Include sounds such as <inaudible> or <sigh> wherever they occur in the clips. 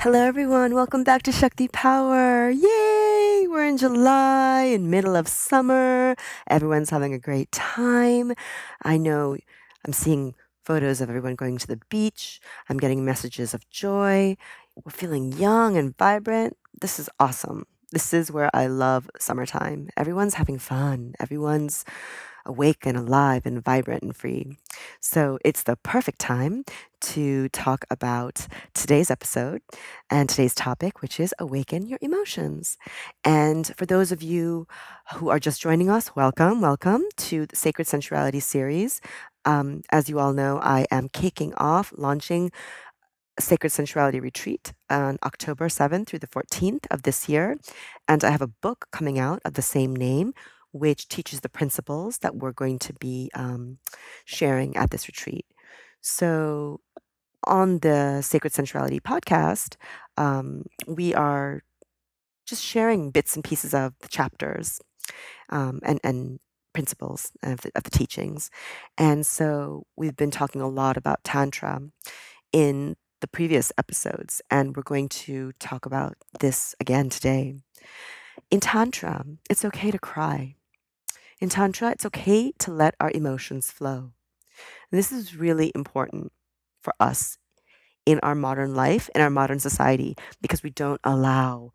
Hello, everyone. Welcome back to Shakti Power. Yay! We're in July, in middle of summer. Everyone's having a great time. I know I'm seeing photos of everyone going to the beach. I'm getting messages of joy. We're feeling young and vibrant. This is awesome. This is where I love summertime. Everyone's having fun. Everyone's awake and alive and vibrant and free. So it's the perfect time to talk about today's episode and today's topic, which is awaken your emotions. And for those of you who are just joining us, welcome, welcome to the Sacred Sensuality series. Um, as you all know, I am kicking off, launching Sacred Sensuality Retreat on October 7th through the 14th of this year. And I have a book coming out of the same name, which teaches the principles that we're going to be um, sharing at this retreat. So, on the Sacred Sensuality podcast, um, we are just sharing bits and pieces of the chapters um, and, and principles of the, of the teachings. And so, we've been talking a lot about Tantra in the previous episodes, and we're going to talk about this again today. In Tantra, it's okay to cry. In Tantra, it's okay to let our emotions flow. And this is really important for us in our modern life, in our modern society, because we don't allow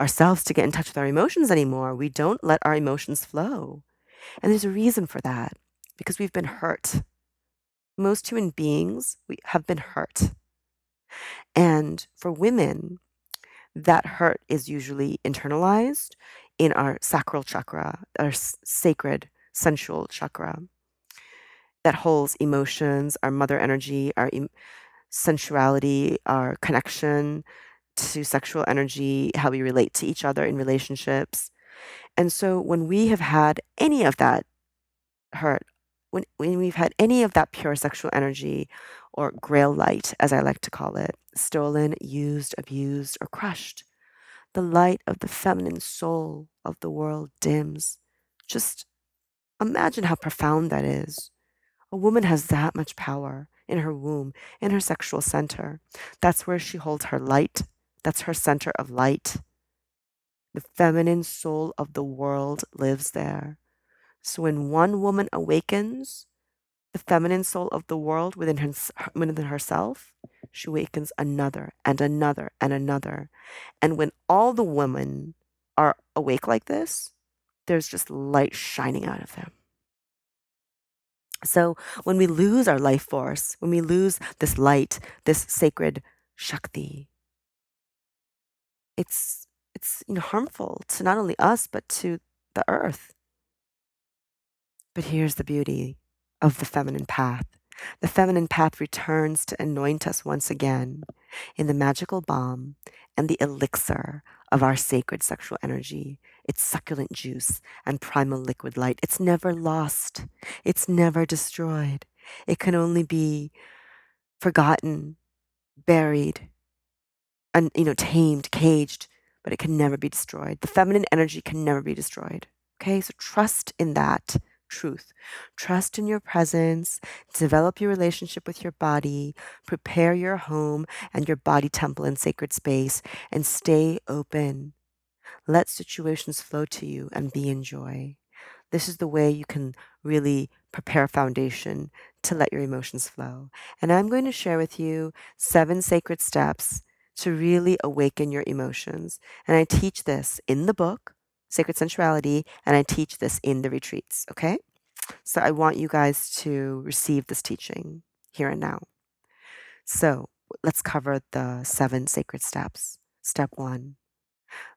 ourselves to get in touch with our emotions anymore. We don't let our emotions flow. And there's a reason for that because we've been hurt. Most human beings we have been hurt. And for women, that hurt is usually internalized in our sacral chakra, our sacred sensual chakra that holds emotions, our mother energy, our em- sensuality, our connection to sexual energy, how we relate to each other in relationships. And so when we have had any of that hurt, when, when we've had any of that pure sexual energy or grail light, as I like to call it, stolen, used, abused, or crushed, the light of the feminine soul of the world dims. Just imagine how profound that is. A woman has that much power in her womb, in her sexual center. That's where she holds her light. That's her center of light. The feminine soul of the world lives there. So when one woman awakens, the feminine soul of the world within, her, within herself, she awakens another and another and another. And when all the women are awake like this, there's just light shining out of them. So when we lose our life force, when we lose this light, this sacred Shakti, it's it's you know harmful to not only us but to the earth. But here's the beauty of the feminine path. The feminine path returns to anoint us once again in the magical balm and the elixir of our sacred sexual energy, its succulent juice and primal liquid light. It's never lost, it's never destroyed. It can only be forgotten, buried, and you know, tamed, caged, but it can never be destroyed. The feminine energy can never be destroyed. Okay, so trust in that truth. Trust in your presence, develop your relationship with your body, prepare your home and your body temple and sacred space, and stay open. Let situations flow to you and be in joy. This is the way you can really prepare a foundation to let your emotions flow. And I'm going to share with you seven sacred steps to really awaken your emotions. And I teach this in the book. Sacred Sensuality, and I teach this in the retreats, okay? So I want you guys to receive this teaching here and now. So let's cover the seven sacred steps. Step one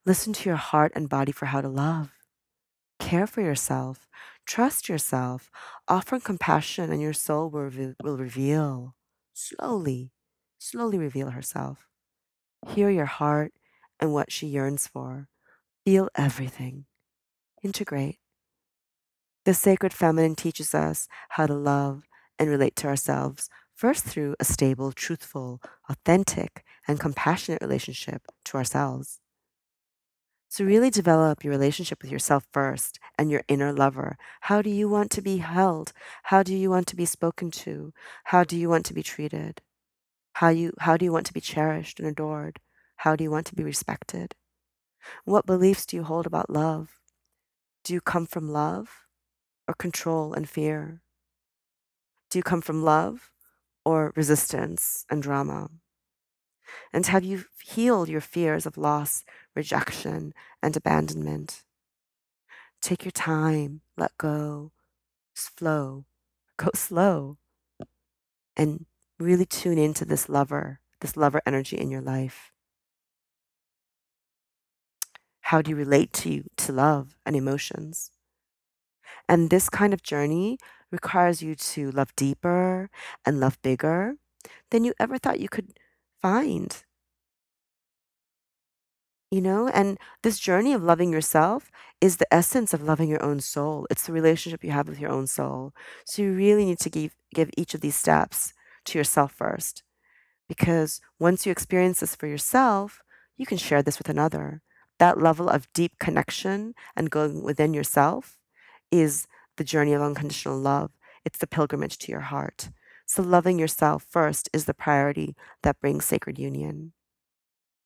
listen to your heart and body for how to love. Care for yourself. Trust yourself. Offer compassion, and your soul will, will reveal slowly slowly reveal herself. Hear your heart and what she yearns for. Feel everything. Integrate. The sacred feminine teaches us how to love and relate to ourselves first through a stable, truthful, authentic, and compassionate relationship to ourselves. So, really develop your relationship with yourself first and your inner lover. How do you want to be held? How do you want to be spoken to? How do you want to be treated? How, you, how do you want to be cherished and adored? How do you want to be respected? What beliefs do you hold about love? Do you come from love or control and fear? Do you come from love or resistance and drama? And have you healed your fears of loss, rejection, and abandonment? Take your time, let go, flow, go <laughs> slow, and really tune into this lover, this lover energy in your life. How do you relate to to love and emotions? And this kind of journey requires you to love deeper and love bigger than you ever thought you could find. You know, and this journey of loving yourself is the essence of loving your own soul. It's the relationship you have with your own soul. So you really need to give give each of these steps to yourself first. Because once you experience this for yourself, you can share this with another. That level of deep connection and going within yourself is the journey of unconditional love. It's the pilgrimage to your heart. So, loving yourself first is the priority that brings sacred union.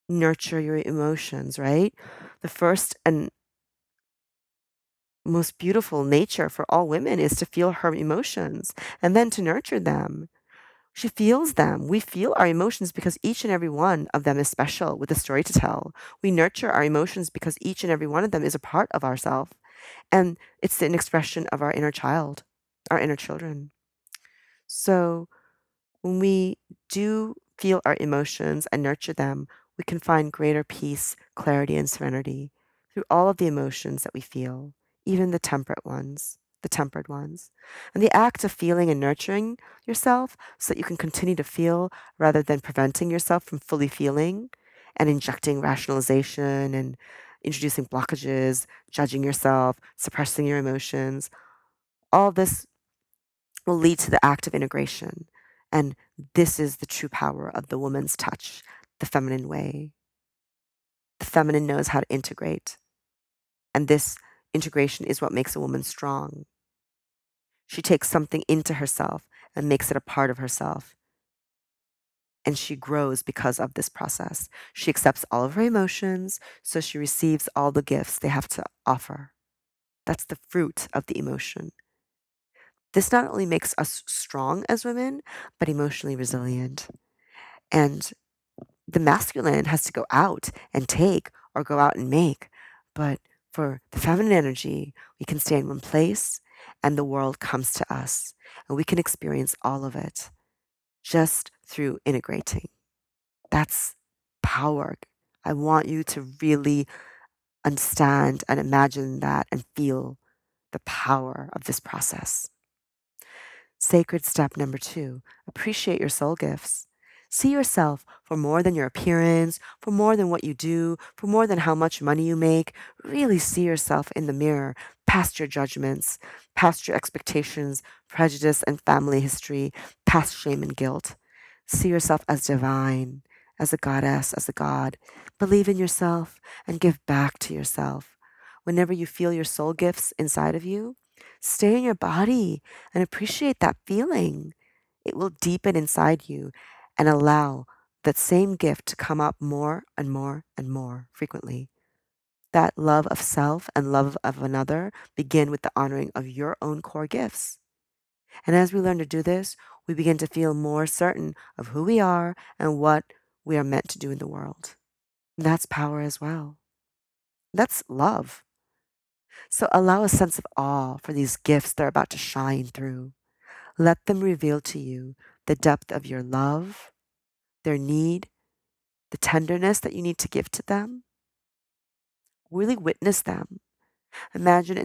Nurture your emotions, right? The first and most beautiful nature for all women is to feel her emotions and then to nurture them. She feels them. We feel our emotions because each and every one of them is special with a story to tell. We nurture our emotions because each and every one of them is a part of ourselves. And it's an expression of our inner child, our inner children. So when we do feel our emotions and nurture them, we can find greater peace, clarity, and serenity through all of the emotions that we feel, even the temperate ones, the tempered ones. And the act of feeling and nurturing yourself so that you can continue to feel rather than preventing yourself from fully feeling and injecting rationalization and introducing blockages, judging yourself, suppressing your emotions. All this will lead to the act of integration. And this is the true power of the woman's touch, the feminine way. The feminine knows how to integrate. And this integration is what makes a woman strong. She takes something into herself and makes it a part of herself. And she grows because of this process. She accepts all of her emotions, so she receives all the gifts they have to offer. That's the fruit of the emotion. This not only makes us strong as women, but emotionally resilient. And the masculine has to go out and take or go out and make. But for the feminine energy, we can stay in one place and the world comes to us. And we can experience all of it just through integrating. That's power. I want you to really understand and imagine that and feel the power of this process. Sacred step number two appreciate your soul gifts. See yourself for more than your appearance, for more than what you do, for more than how much money you make. Really see yourself in the mirror, past your judgments, past your expectations, prejudice, and family history, past shame and guilt. See yourself as divine, as a goddess, as a god. Believe in yourself and give back to yourself. Whenever you feel your soul gifts inside of you, Stay in your body and appreciate that feeling. It will deepen inside you and allow that same gift to come up more and more and more frequently. That love of self and love of another begin with the honoring of your own core gifts. And as we learn to do this, we begin to feel more certain of who we are and what we are meant to do in the world. That's power as well. That's love. So allow a sense of awe for these gifts that are about to shine through. Let them reveal to you the depth of your love, their need, the tenderness that you need to give to them. Really witness them. Imagine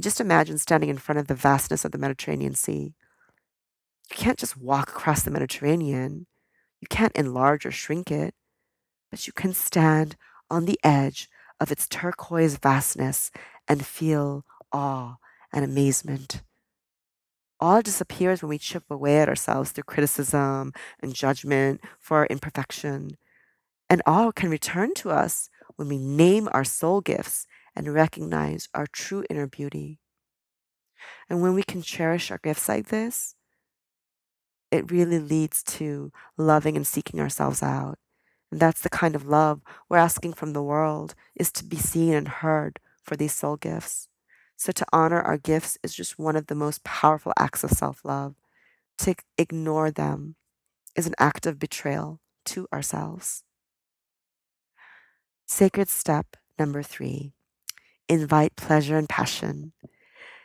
just imagine standing in front of the vastness of the Mediterranean Sea. You can't just walk across the Mediterranean. You can't enlarge or shrink it, but you can stand on the edge of its turquoise vastness and feel awe and amazement. All disappears when we chip away at ourselves through criticism and judgment for our imperfection. And all can return to us when we name our soul gifts and recognize our true inner beauty. And when we can cherish our gifts like this, it really leads to loving and seeking ourselves out. And that's the kind of love we're asking from the world is to be seen and heard for these soul gifts. So to honor our gifts is just one of the most powerful acts of self-love. To ignore them is an act of betrayal to ourselves. Sacred step number three invite pleasure and passion.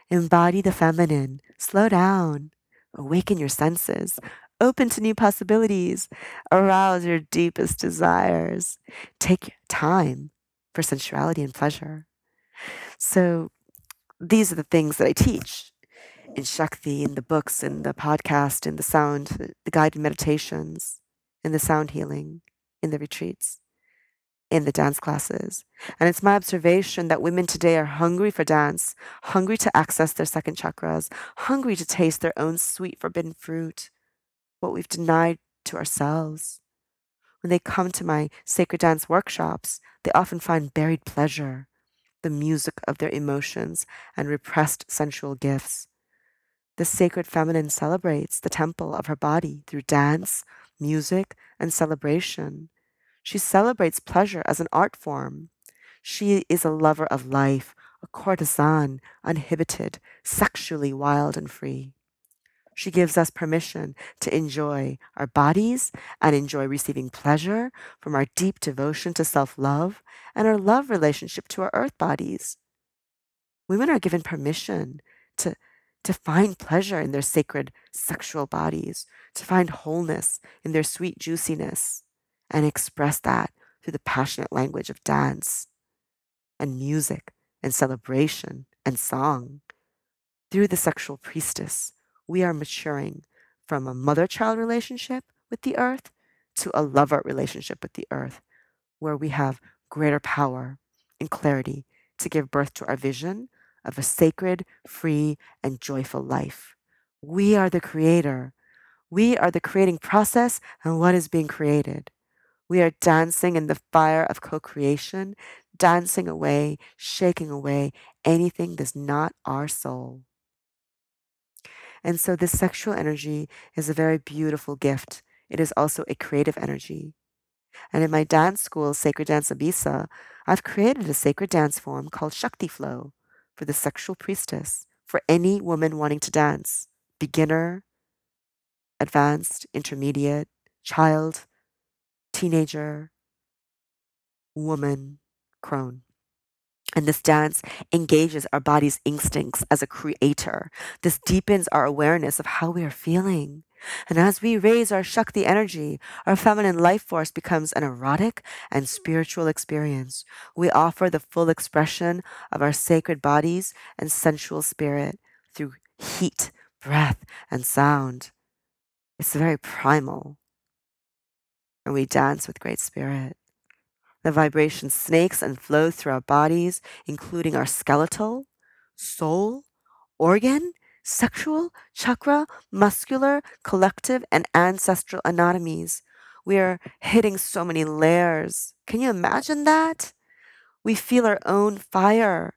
Embody the feminine. Slow down. Awaken your senses. Open to new possibilities. Arouse your deepest desires. Take time for sensuality and pleasure. So, these are the things that I teach in Shakti, in the books, in the podcast, in the sound, the guided meditations, in the sound healing, in the retreats in the dance classes. And it's my observation that women today are hungry for dance, hungry to access their second chakras, hungry to taste their own sweet forbidden fruit, what we've denied to ourselves. When they come to my sacred dance workshops, they often find buried pleasure, the music of their emotions, and repressed sensual gifts. The sacred feminine celebrates the temple of her body through dance, music, and celebration. She celebrates pleasure as an art form. She is a lover of life, a courtesan, uninhibited, sexually wild and free. She gives us permission to enjoy our bodies and enjoy receiving pleasure from our deep devotion to self love and our love relationship to our earth bodies. Women are given permission to, to find pleasure in their sacred sexual bodies, to find wholeness in their sweet juiciness and express that through the passionate language of dance and music and celebration and song. Through the sexual priestess, we are maturing from a mother child relationship with the earth to a lover relationship with the earth, where we have greater power and clarity to give birth to our vision of a sacred, free, and joyful life. We are the creator. We are the creating process and what is being created. We are dancing in the fire of co creation, dancing away, shaking away anything that's not our soul. And so, this sexual energy is a very beautiful gift. It is also a creative energy. And in my dance school, Sacred Dance Abisa, I've created a sacred dance form called Shakti Flow for the sexual priestess, for any woman wanting to dance, beginner, advanced, intermediate, child, teenager, woman, crone. And this dance engages our body's instincts as a creator. This deepens our awareness of how we are feeling. And as we raise our Shakti energy, our feminine life force becomes an erotic and spiritual experience. We offer the full expression of our sacred bodies and sensual spirit through heat, breath, and sound. It's very primal and we dance with great spirit. The vibration snakes and flows through our bodies, including our skeletal, soul, organ, sexual, chakra, muscular, collective, and ancestral anatomies. We are hitting so many layers. Can you imagine that? We feel our own fire.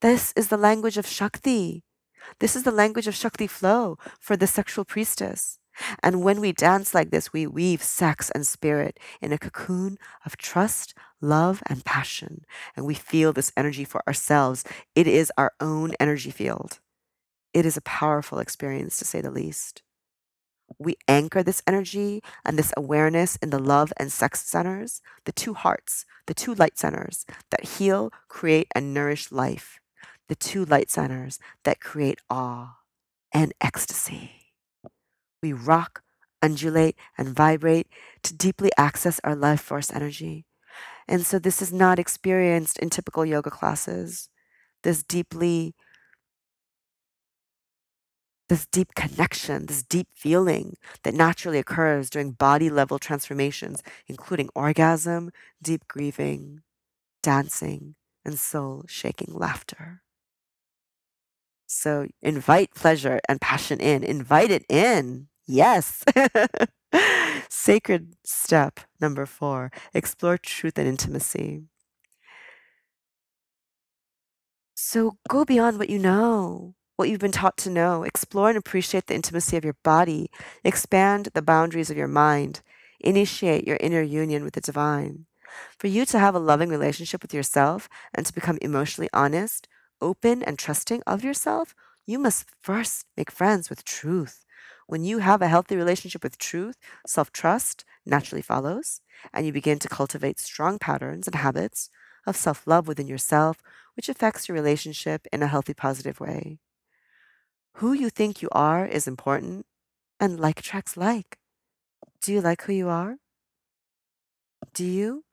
This is the language of Shakti. This is the language of Shakti flow for the sexual priestess. And when we dance like this, we weave sex and spirit in a cocoon of trust, love, and passion. And we feel this energy for ourselves. It is our own energy field. It is a powerful experience, to say the least. We anchor this energy and this awareness in the love and sex centers, the two hearts, the two light centers that heal, create, and nourish life, the two light centers that create awe and ecstasy. We rock, undulate, and vibrate to deeply access our life force energy. And so this is not experienced in typical yoga classes. This deeply this deep connection, this deep feeling that naturally occurs during body level transformations, including orgasm, deep grieving, dancing, and soul shaking laughter. So invite pleasure and passion in, invite it in. Yes. <laughs> Sacred step number four explore truth and intimacy. So go beyond what you know what you've been taught to know. Explore and appreciate the intimacy of your body. Expand the boundaries of your mind. Initiate your inner union with the divine. For you to have a loving relationship with yourself and to become emotionally honest, open, and trusting of yourself, you must first make friends with truth. When you have a healthy relationship with truth, self trust naturally follows, and you begin to cultivate strong patterns and habits of self love within yourself, which affects your relationship in a healthy, positive way. Who you think you are is important, and like attracts like. Do you like who you are? Do you?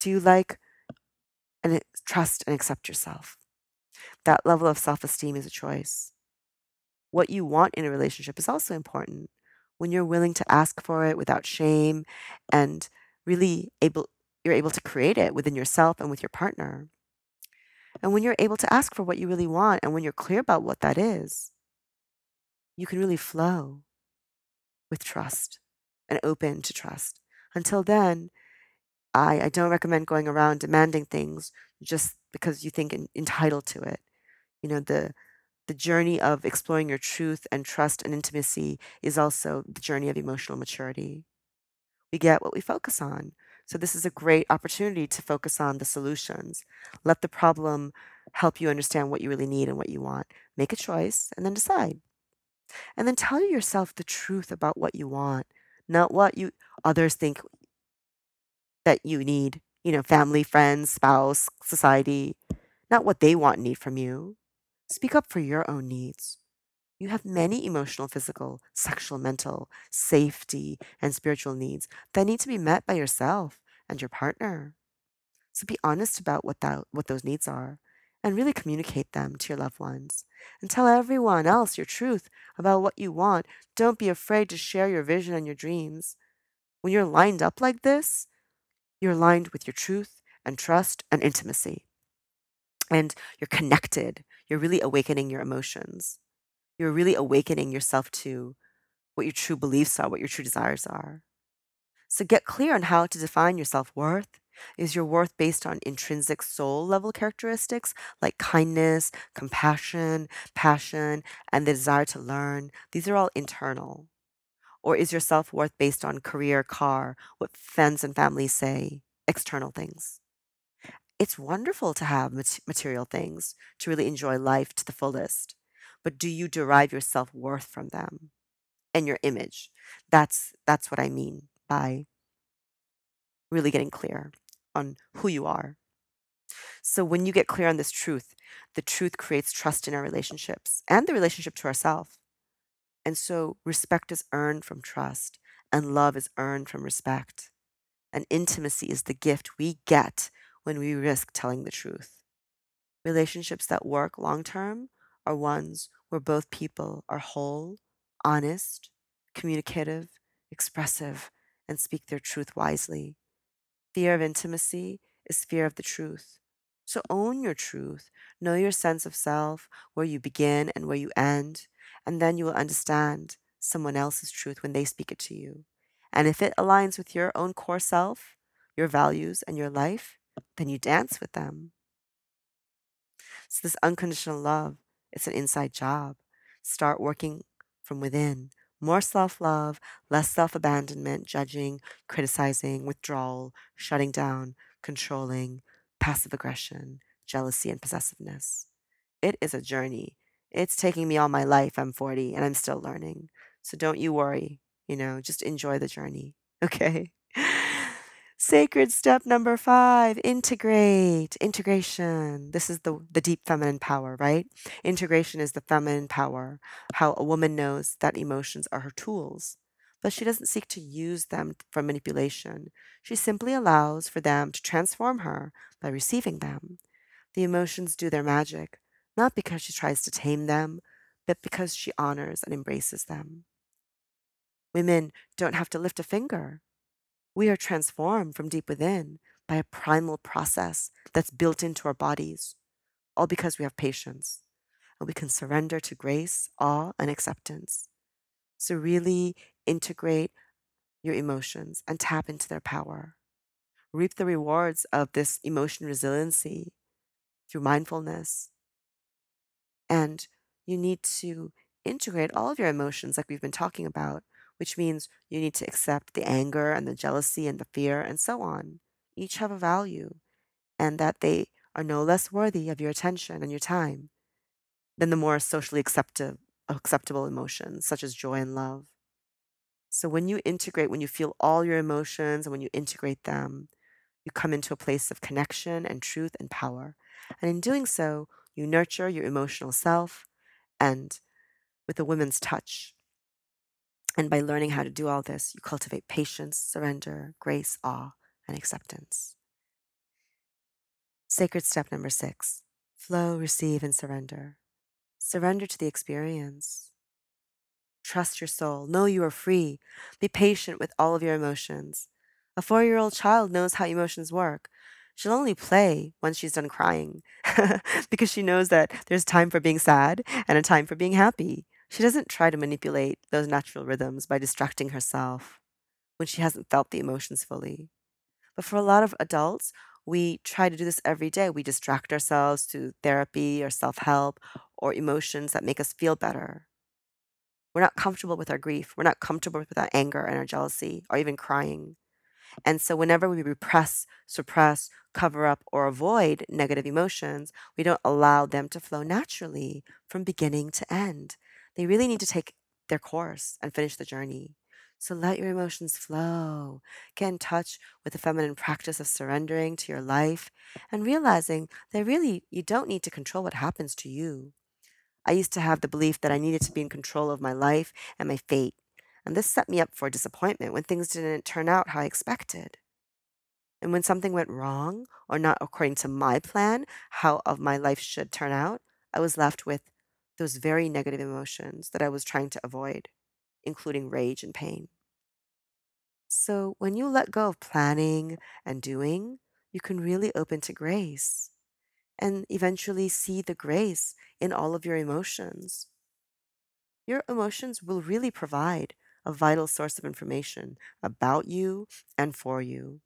Do you like and trust and accept yourself? That level of self esteem is a choice. What you want in a relationship is also important. When you're willing to ask for it without shame and really able you're able to create it within yourself and with your partner. And when you're able to ask for what you really want and when you're clear about what that is, you can really flow with trust and open to trust. Until then, I, I don't recommend going around demanding things just because you think en- entitled to it. You know, the the journey of exploring your truth and trust and intimacy is also the journey of emotional maturity. We get what we focus on. So this is a great opportunity to focus on the solutions. Let the problem help you understand what you really need and what you want. Make a choice and then decide. And then tell yourself the truth about what you want, not what you others think that you need, you know, family, friends, spouse, society, not what they want and need from you. Speak up for your own needs. You have many emotional, physical, sexual, mental, safety, and spiritual needs that need to be met by yourself and your partner. So be honest about what that what those needs are and really communicate them to your loved ones. And tell everyone else your truth about what you want. Don't be afraid to share your vision and your dreams. When you're lined up like this, you're aligned with your truth and trust and intimacy. And you're connected. You're really awakening your emotions. You're really awakening yourself to what your true beliefs are, what your true desires are. So get clear on how to define your self worth is your worth based on intrinsic soul level characteristics like kindness, compassion, passion, and the desire to learn? These are all internal. Or is your self worth based on career, car, what friends and family say, external things? It's wonderful to have material things, to really enjoy life to the fullest. But do you derive your self worth from them and your image? That's that's what I mean by really getting clear on who you are. So when you get clear on this truth, the truth creates trust in our relationships and the relationship to ourselves. And so respect is earned from trust, and love is earned from respect. And intimacy is the gift we get when we risk telling the truth. Relationships that work long term are ones where both people are whole, honest, communicative, expressive, and speak their truth wisely. Fear of intimacy is fear of the truth. So own your truth, know your sense of self, where you begin and where you end, and then you will understand someone else's truth when they speak it to you. And if it aligns with your own core self, your values, and your life, then you dance with them. So, this unconditional love, it's an inside job. Start working from within more self love, less self abandonment, judging, criticizing, withdrawal, shutting down, controlling, passive aggression, jealousy, and possessiveness. It is a journey. It's taking me all my life. I'm 40 and I'm still learning. So don't you worry. You know, just enjoy the journey. <laughs> Okay. Sacred step number five integrate. Integration. This is the, the deep feminine power, right? Integration is the feminine power, how a woman knows that emotions are her tools, but she doesn't seek to use them for manipulation. She simply allows for them to transform her by receiving them. The emotions do their magic, not because she tries to tame them, but because she honors and embraces them. Women don't have to lift a finger. We are transformed from deep within by a primal process that's built into our bodies, all because we have patience and we can surrender to grace, awe, and acceptance. So, really integrate your emotions and tap into their power. Reap the rewards of this emotion resiliency through mindfulness. And you need to integrate all of your emotions, like we've been talking about, which means you need to accept the anger and the jealousy and the fear and so on. Each have a value, and that they are no less worthy of your attention and your time than the more socially acceptable, acceptable emotions, such as joy and love. So when you integrate, when you feel all your emotions and when you integrate them, you come into a place of connection and truth and power. And in doing so, you nurture your emotional self and with a woman's touch. And by learning how to do all this, you cultivate patience, surrender, grace, awe, and acceptance. Sacred step number six flow, receive, and surrender. Surrender to the experience. Trust your soul. Know you are free. Be patient with all of your emotions. A four year old child knows how emotions work. She'll only play once she's done crying <laughs> because she knows that there's time for being sad and a time for being happy. She doesn't try to manipulate those natural rhythms by distracting herself when she hasn't felt the emotions fully. But for a lot of adults, we try to do this every day. We distract ourselves to therapy or self help or emotions that make us feel better. We're not comfortable with our grief. We're not comfortable with our anger and our jealousy or even crying. And so, whenever we repress, suppress, cover up, or avoid negative emotions, we don't allow them to flow naturally from beginning to end. They really need to take their course and finish the journey. So let your emotions flow. Get in touch with the feminine practice of surrendering to your life and realizing that really you don't need to control what happens to you. I used to have the belief that I needed to be in control of my life and my fate. And this set me up for disappointment when things didn't turn out how I expected. And when something went wrong or not according to my plan, how of my life should turn out, I was left with those very negative emotions that I was trying to avoid, including rage and pain. So when you let go of planning and doing, you can really open to grace and eventually see the grace in all of your emotions. Your emotions will really provide a vital source of information about you and for you.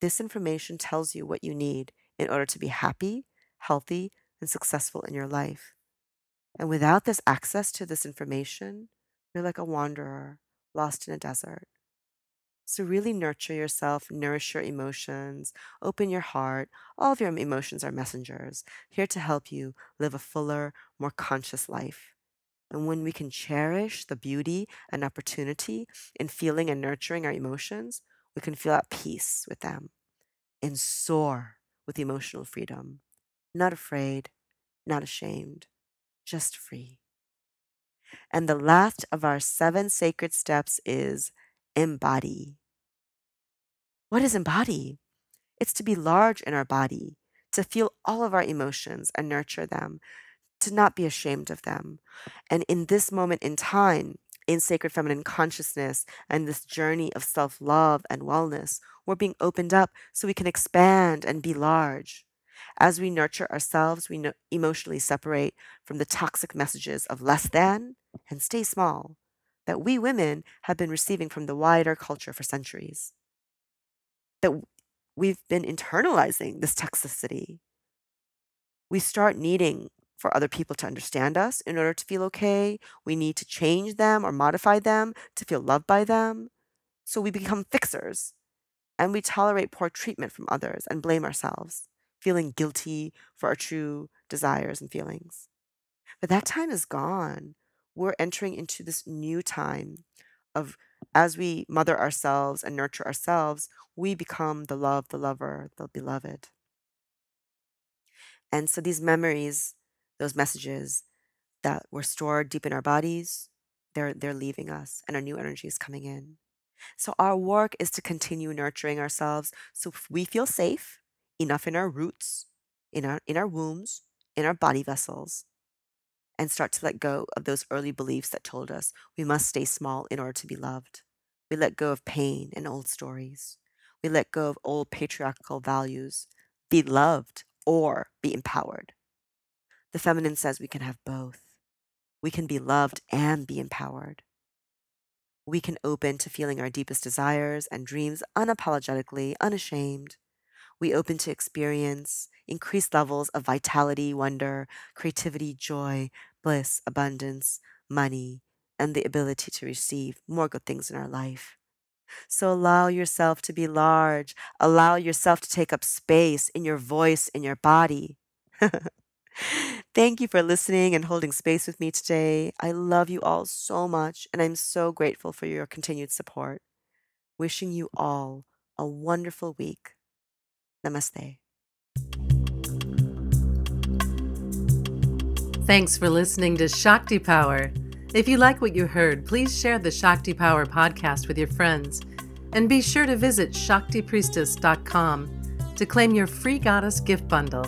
This information tells you what you need in order to be happy, healthy, and successful in your life. And without this access to this information, you're like a wanderer lost in a desert. So, really nurture yourself, nourish your emotions, open your heart. All of your emotions are messengers, here to help you live a fuller, more conscious life. And when we can cherish the beauty and opportunity in feeling and nurturing our emotions, we can feel at peace with them and soar with emotional freedom. Not afraid, not ashamed, just free. And the last of our seven sacred steps is embody. What is embody? It's to be large in our body, to feel all of our emotions and nurture them, to not be ashamed of them. And in this moment in time, in sacred feminine consciousness and this journey of self love and wellness, we're being opened up so we can expand and be large. As we nurture ourselves, we emotionally separate from the toxic messages of less than and stay small that we women have been receiving from the wider culture for centuries. That we've been internalizing this toxicity. We start needing for other people to understand us in order to feel okay. We need to change them or modify them to feel loved by them. So we become fixers and we tolerate poor treatment from others and blame ourselves, feeling guilty for our true desires and feelings. But that time is gone. We're entering into this new time of as we mother ourselves and nurture ourselves, we become the love, the lover, the beloved. And so these memories, those messages that were stored deep in our bodies, they're they're leaving us and a new energy is coming in. So our work is to continue nurturing ourselves so we feel safe enough in our roots, in our in our wombs, in our body vessels, and start to let go of those early beliefs that told us we must stay small in order to be loved. We let go of pain and old stories. We let go of old patriarchal values be loved or be empowered. The feminine says we can have both. We can be loved and be empowered. We can open to feeling our deepest desires and dreams unapologetically, unashamed. We open to experience increased levels of vitality, wonder, creativity, joy, bliss, abundance, money, and the ability to receive more good things in our life. So allow yourself to be large. Allow yourself to take up space in your voice, in your body. <laughs> Thank you for listening and holding space with me today. I love you all so much, and I'm so grateful for your continued support. Wishing you all a wonderful week. Namaste. Thanks for listening to Shakti Power. If you like what you heard, please share the Shakti Power podcast with your friends. And be sure to visit ShaktiPriestess.com to claim your free goddess gift bundle.